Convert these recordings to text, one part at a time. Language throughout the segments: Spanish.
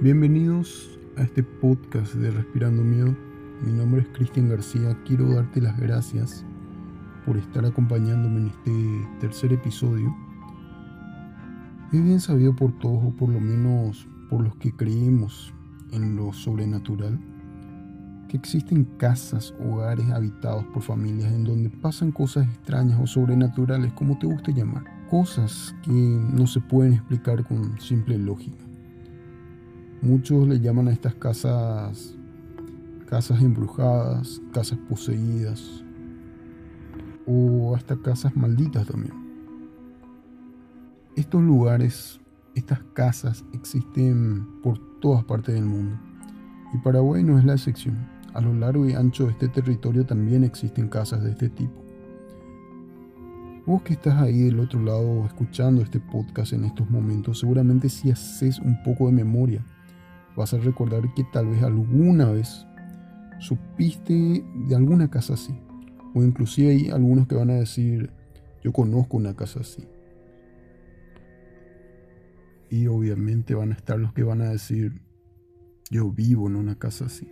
Bienvenidos a este podcast de Respirando Miedo. Mi nombre es Cristian García. Quiero darte las gracias por estar acompañándome en este tercer episodio. Es bien sabido por todos, o por lo menos por los que creemos en lo sobrenatural, que existen casas, hogares habitados por familias en donde pasan cosas extrañas o sobrenaturales, como te guste llamar. Cosas que no se pueden explicar con simple lógica. Muchos le llaman a estas casas casas embrujadas, casas poseídas o hasta casas malditas también. Estos lugares, estas casas existen por todas partes del mundo y Paraguay no es la excepción. A lo largo y ancho de este territorio también existen casas de este tipo. Vos que estás ahí del otro lado escuchando este podcast en estos momentos, seguramente si haces un poco de memoria, vas a recordar que tal vez alguna vez supiste de alguna casa así. O inclusive hay algunos que van a decir, yo conozco una casa así. Y obviamente van a estar los que van a decir, yo vivo en una casa así.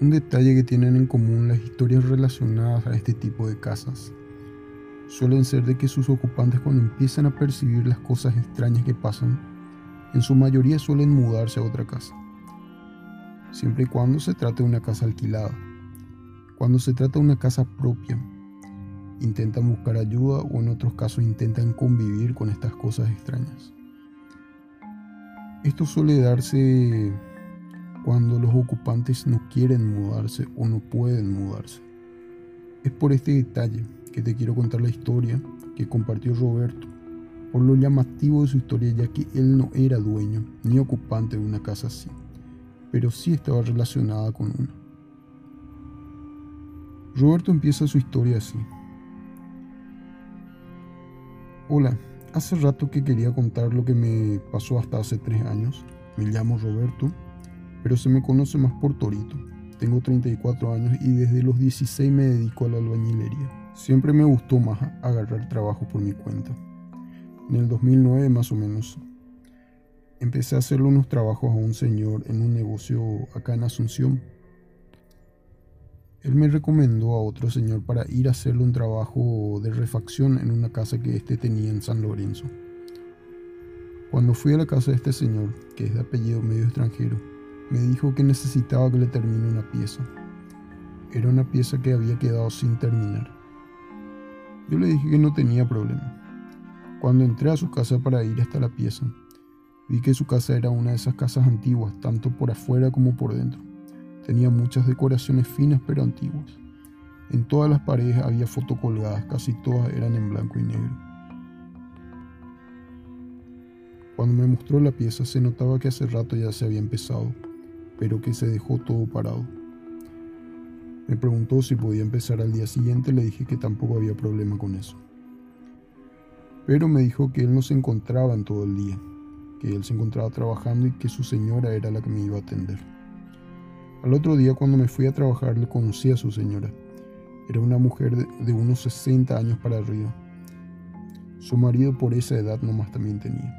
Un detalle que tienen en común las historias relacionadas a este tipo de casas suelen ser de que sus ocupantes cuando empiezan a percibir las cosas extrañas que pasan, en su mayoría suelen mudarse a otra casa, siempre y cuando se trate de una casa alquilada. Cuando se trata de una casa propia, intentan buscar ayuda o en otros casos intentan convivir con estas cosas extrañas. Esto suele darse cuando los ocupantes no quieren mudarse o no pueden mudarse. Es por este detalle que te quiero contar la historia que compartió Roberto por lo llamativo de su historia ya que él no era dueño ni ocupante de una casa así, pero sí estaba relacionada con una. Roberto empieza su historia así. Hola, hace rato que quería contar lo que me pasó hasta hace tres años. Me llamo Roberto, pero se me conoce más por Torito. Tengo 34 años y desde los 16 me dedico a la albañilería. Siempre me gustó más agarrar trabajo por mi cuenta en el 2009 más o menos, empecé a hacerle unos trabajos a un señor en un negocio acá en Asunción. Él me recomendó a otro señor para ir a hacerle un trabajo de refacción en una casa que éste tenía en San Lorenzo. Cuando fui a la casa de este señor, que es de apellido medio extranjero, me dijo que necesitaba que le termine una pieza. Era una pieza que había quedado sin terminar. Yo le dije que no tenía problema cuando entré a su casa para ir hasta la pieza, vi que su casa era una de esas casas antiguas, tanto por afuera como por dentro. Tenía muchas decoraciones finas pero antiguas. En todas las paredes había fotos colgadas, casi todas eran en blanco y negro. Cuando me mostró la pieza se notaba que hace rato ya se había empezado, pero que se dejó todo parado. Me preguntó si podía empezar al día siguiente, le dije que tampoco había problema con eso pero me dijo que él no se encontraba en todo el día, que él se encontraba trabajando y que su señora era la que me iba a atender. Al otro día cuando me fui a trabajar le conocí a su señora. Era una mujer de, unos 60 años para arriba. Su marido por esa edad nomás también tenía.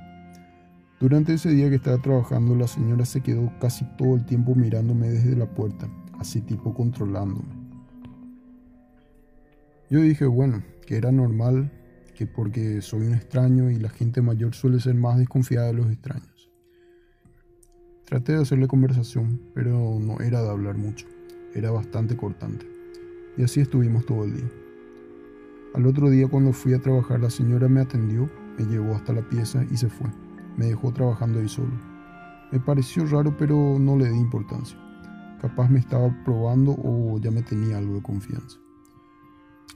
Durante ese día que estaba trabajando la señora se quedó casi todo el tiempo mirándome desde la puerta, así tipo controlándome. Yo dije, bueno, que era normal que porque soy un extraño y la gente mayor suele ser más desconfiada de los extraños. Traté de hacerle conversación, pero no era de hablar mucho, era bastante cortante. Y así estuvimos todo el día. Al otro día cuando fui a trabajar la señora me atendió, me llevó hasta la pieza y se fue. Me dejó trabajando ahí solo. Me pareció raro pero no le di importancia. Capaz me estaba probando o ya me tenía algo de confianza.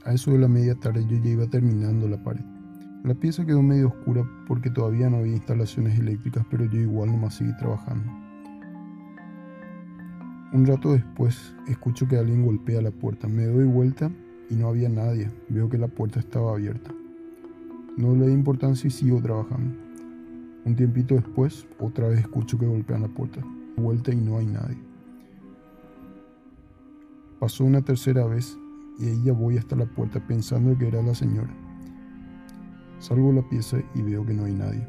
A eso de la media tarde yo ya iba terminando la pared. La pieza quedó medio oscura porque todavía no había instalaciones eléctricas, pero yo igual nomás seguí trabajando. Un rato después escucho que alguien golpea la puerta. Me doy vuelta y no había nadie. Veo que la puerta estaba abierta. No le di importancia y sigo trabajando. Un tiempito después, otra vez escucho que golpean la puerta. Vuelta y no hay nadie. Pasó una tercera vez y ya voy hasta la puerta pensando que era la señora. Salgo la pieza y veo que no hay nadie.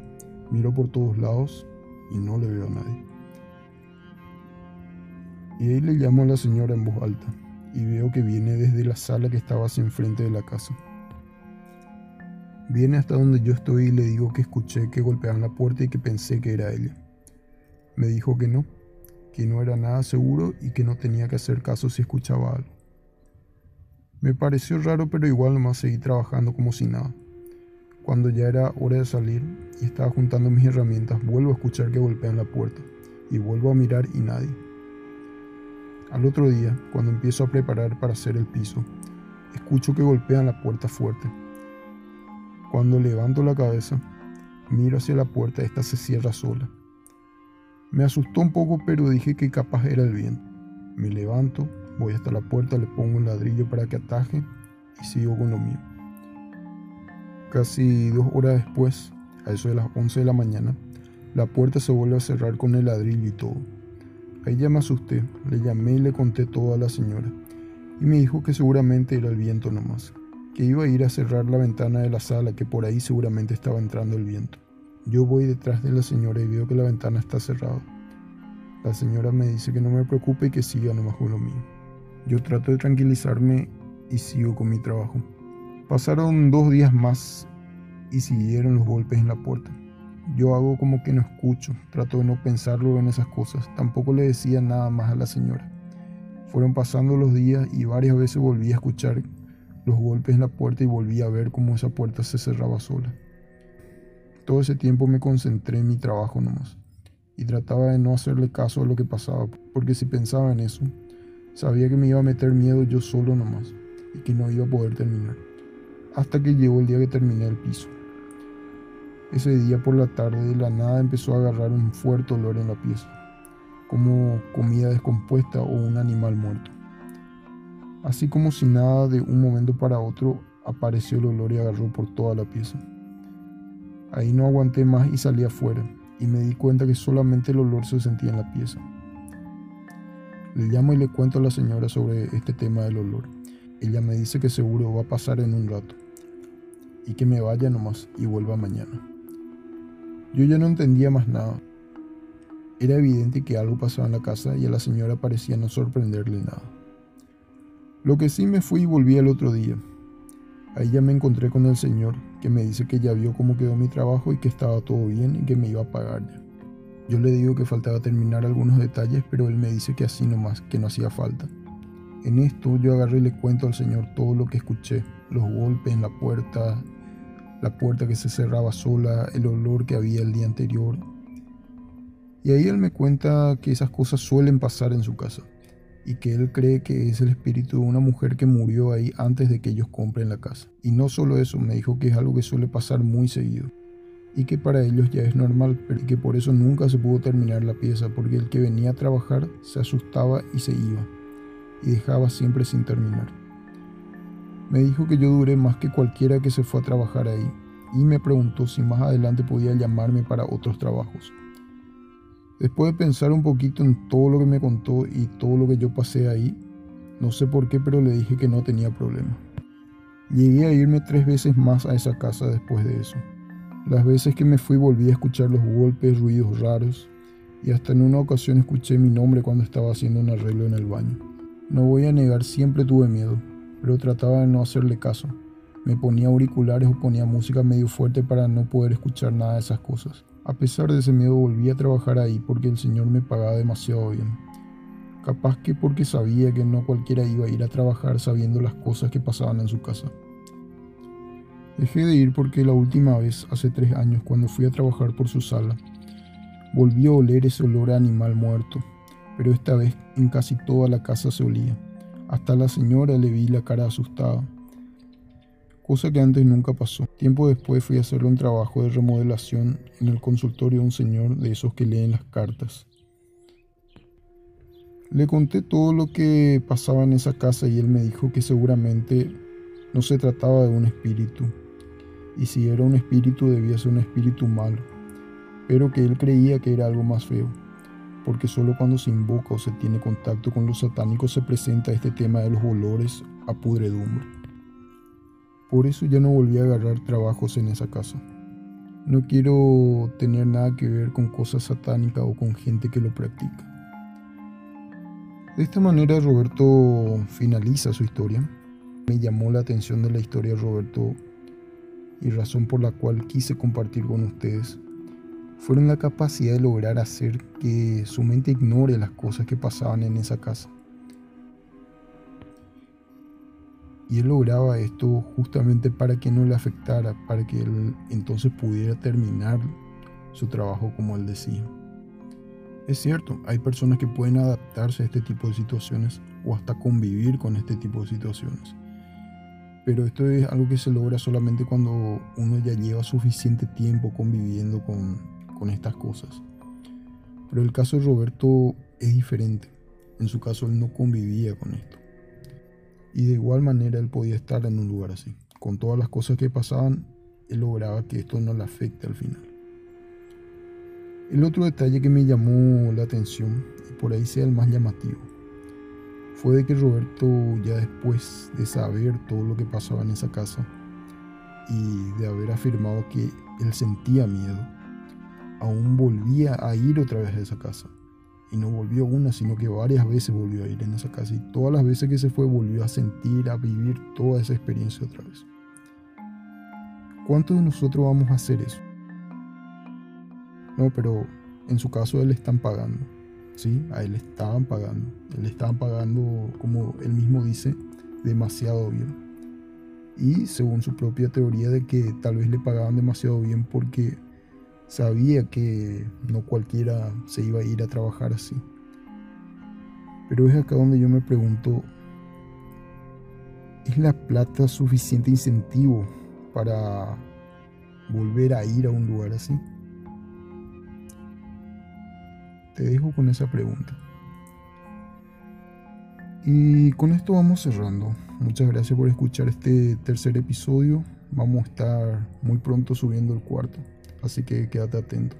Miro por todos lados y no le veo a nadie. Y ahí le llamo a la señora en voz alta y veo que viene desde la sala que estaba hacia enfrente de la casa. Viene hasta donde yo estoy y le digo que escuché que golpeaban la puerta y que pensé que era ella. Me dijo que no, que no era nada seguro y que no tenía que hacer caso si escuchaba algo. Me pareció raro, pero igual nomás seguí trabajando como si nada. Cuando ya era hora de salir y estaba juntando mis herramientas, vuelvo a escuchar que golpean la puerta y vuelvo a mirar y nadie. Al otro día, cuando empiezo a preparar para hacer el piso, escucho que golpean la puerta fuerte. Cuando levanto la cabeza, miro hacia la puerta, esta se cierra sola. Me asustó un poco, pero dije que capaz era el viento. Me levanto, voy hasta la puerta, le pongo un ladrillo para que ataje y sigo con lo mío. Casi dos horas después, a eso de las 11 de la mañana, la puerta se vuelve a cerrar con el ladrillo y todo. Ahí ya me asusté, le llamé y le conté todo a la señora, y me dijo que seguramente era el viento nomás, que iba a ir a cerrar la ventana de la sala, que por ahí seguramente estaba entrando el viento. Yo voy detrás de la señora y veo que la ventana está cerrada. La señora me dice que no me preocupe y que siga nomás con lo mío. Yo trato de tranquilizarme y sigo con mi trabajo. Pasaron dos días más y siguieron los golpes en la puerta. Yo hago como que no escucho, trato de no pensarlo en esas cosas. Tampoco le decía nada más a la señora. Fueron pasando los días y varias veces volví a escuchar los golpes en la puerta y volví a ver cómo esa puerta se cerraba sola. Todo ese tiempo me concentré en mi trabajo nomás y trataba de no hacerle caso a lo que pasaba, porque si pensaba en eso, sabía que me iba a meter miedo yo solo nomás y que no iba a poder terminar. Hasta que llegó el día que terminé el piso. Ese día por la tarde de la nada empezó a agarrar un fuerte olor en la pieza, como comida descompuesta o un animal muerto. Así como si nada de un momento para otro apareció el olor y agarró por toda la pieza. Ahí no aguanté más y salí afuera, y me di cuenta que solamente el olor se sentía en la pieza. Le llamo y le cuento a la señora sobre este tema del olor. Ella me dice que seguro va a pasar en un rato, y que me vaya nomás y vuelva mañana. Yo ya no entendía más nada. Era evidente que algo pasaba en la casa y a la señora parecía no sorprenderle nada. Lo que sí me fui y volví al otro día, Ahí ya me encontré con el señor que me dice que ya vio cómo quedó mi trabajo y que estaba todo bien y que me iba a pagar ya. Yo le digo que faltaba terminar algunos detalles, pero él me dice que así nomás, que no hacía falta. En esto yo agarré y le cuento al señor todo lo que escuché, los golpes en la puerta, la puerta que se cerraba sola, el olor que había el día anterior. Y ahí él me cuenta que esas cosas suelen pasar en su casa y que él cree que es el espíritu de una mujer que murió ahí antes de que ellos compren la casa. Y no solo eso, me dijo que es algo que suele pasar muy seguido y que para ellos ya es normal, pero que por eso nunca se pudo terminar la pieza, porque el que venía a trabajar se asustaba y se iba, y dejaba siempre sin terminar. Me dijo que yo duré más que cualquiera que se fue a trabajar ahí, y me preguntó si más adelante podía llamarme para otros trabajos. Después de pensar un poquito en todo lo que me contó y todo lo que yo pasé ahí, no sé por qué, pero le dije que no tenía problema. Llegué a irme tres veces más a esa casa después de eso. Las veces que me fui volví a escuchar los golpes, ruidos raros, y hasta en una ocasión escuché mi nombre cuando estaba haciendo un arreglo en el baño. No voy a negar, siempre tuve miedo, pero trataba de no hacerle caso. Me ponía auriculares o ponía música medio fuerte para no poder escuchar nada de esas cosas. A pesar de ese miedo volví a trabajar ahí porque el Señor me pagaba demasiado bien. Capaz que porque sabía que no cualquiera iba a ir a trabajar sabiendo las cosas que pasaban en su casa. Dejé de ir porque la última vez, hace tres años, cuando fui a trabajar por su sala, volví a oler ese olor a animal muerto, pero esta vez en casi toda la casa se olía. Hasta la señora le vi la cara asustada cosa que antes nunca pasó. Tiempo después fui a hacerle un trabajo de remodelación en el consultorio de un señor de esos que leen las cartas. Le conté todo lo que pasaba en esa casa y él me dijo que seguramente no se trataba de un espíritu, y si era un espíritu debía ser un espíritu malo, pero que él creía que era algo más feo, porque solo cuando se invoca o se tiene contacto con los satánicos se presenta este tema de los olores a pudredumbre. Por eso ya no volví a agarrar trabajos en esa casa. No quiero tener nada que ver con cosas satánicas o con gente que lo practica. De esta manera Roberto finaliza su historia. Me llamó la atención de la historia de Roberto y razón por la cual quise compartir con ustedes fueron la capacidad de lograr hacer que su mente ignore las cosas que pasaban en esa casa. Y él lograba esto justamente para que no le afectara, para que él entonces pudiera terminar su trabajo como él decía. Es cierto, hay personas que pueden adaptarse a este tipo de situaciones o hasta convivir con este tipo de situaciones. Pero esto es algo que se logra solamente cuando uno ya lleva suficiente tiempo conviviendo con, con estas cosas. Pero el caso de Roberto es diferente. En su caso él no convivía con esto. Y de igual manera él podía estar en un lugar así. Con todas las cosas que pasaban, él lograba que esto no le afecte al final. El otro detalle que me llamó la atención, y por ahí sea el más llamativo, fue de que Roberto ya después de saber todo lo que pasaba en esa casa y de haber afirmado que él sentía miedo, aún volvía a ir otra vez a esa casa. Y no volvió una, sino que varias veces volvió a ir en esa casa. Y todas las veces que se fue volvió a sentir, a vivir toda esa experiencia otra vez. ¿Cuántos de nosotros vamos a hacer eso? No, pero en su caso él están pagando. ¿Sí? A él le estaban pagando. Le estaban pagando, como él mismo dice, demasiado bien. Y según su propia teoría de que tal vez le pagaban demasiado bien porque Sabía que no cualquiera se iba a ir a trabajar así. Pero es acá donde yo me pregunto, ¿es la plata suficiente incentivo para volver a ir a un lugar así? Te dejo con esa pregunta. Y con esto vamos cerrando. Muchas gracias por escuchar este tercer episodio. Vamos a estar muy pronto subiendo el cuarto. Así que quédate atento.